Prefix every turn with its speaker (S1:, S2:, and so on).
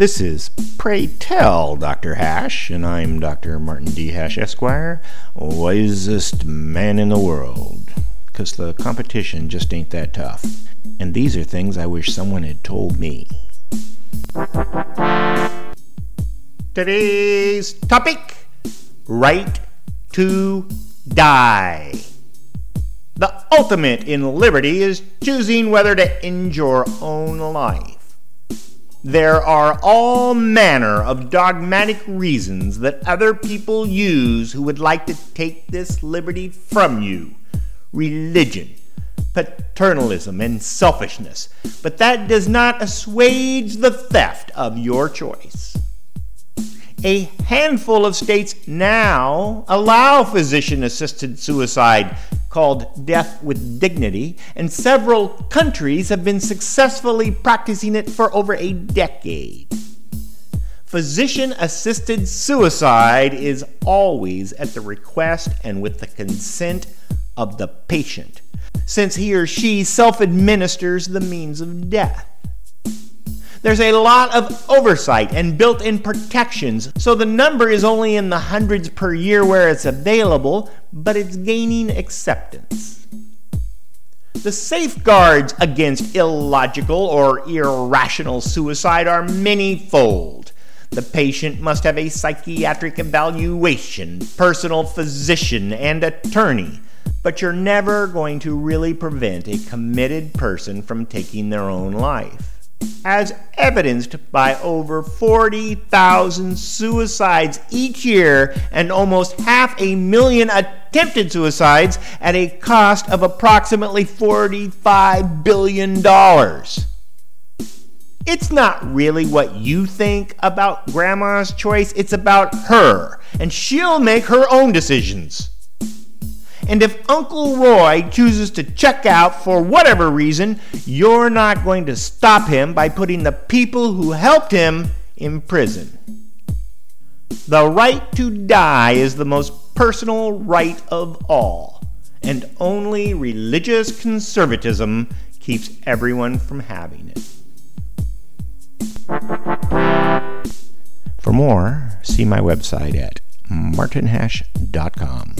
S1: This is Pray Tell Dr. Hash, and I'm Dr. Martin D. Hash, Esquire, wisest man in the world. Because the competition just ain't that tough. And these are things I wish someone had told me. Today's topic Right to Die. The ultimate in liberty is choosing whether to end your own life. There are all manner of dogmatic reasons that other people use who would like to take this liberty from you religion, paternalism, and selfishness. But that does not assuage the theft of your choice. A handful of states now allow physician assisted suicide called Death with Dignity, and several countries have been successfully practicing it for over a decade. Physician assisted suicide is always at the request and with the consent of the patient, since he or she self administers the means of death. There's a lot of oversight and built in protections, so the number is only in the hundreds per year where it's available, but it's gaining acceptance. The safeguards against illogical or irrational suicide are manyfold. The patient must have a psychiatric evaluation, personal physician, and attorney. But you're never going to really prevent a committed person from taking their own life as evidenced by over 40,000 suicides each year and almost half a million attempted suicides at a cost of approximately $45 billion. It's not really what you think about grandma's choice, it's about her, and she'll make her own decisions. And if Uncle Roy chooses to check out for whatever reason, you're not going to stop him by putting the people who helped him in prison. The right to die is the most personal right of all, and only religious conservatism keeps everyone from having it. For more, see my website at martinhash.com.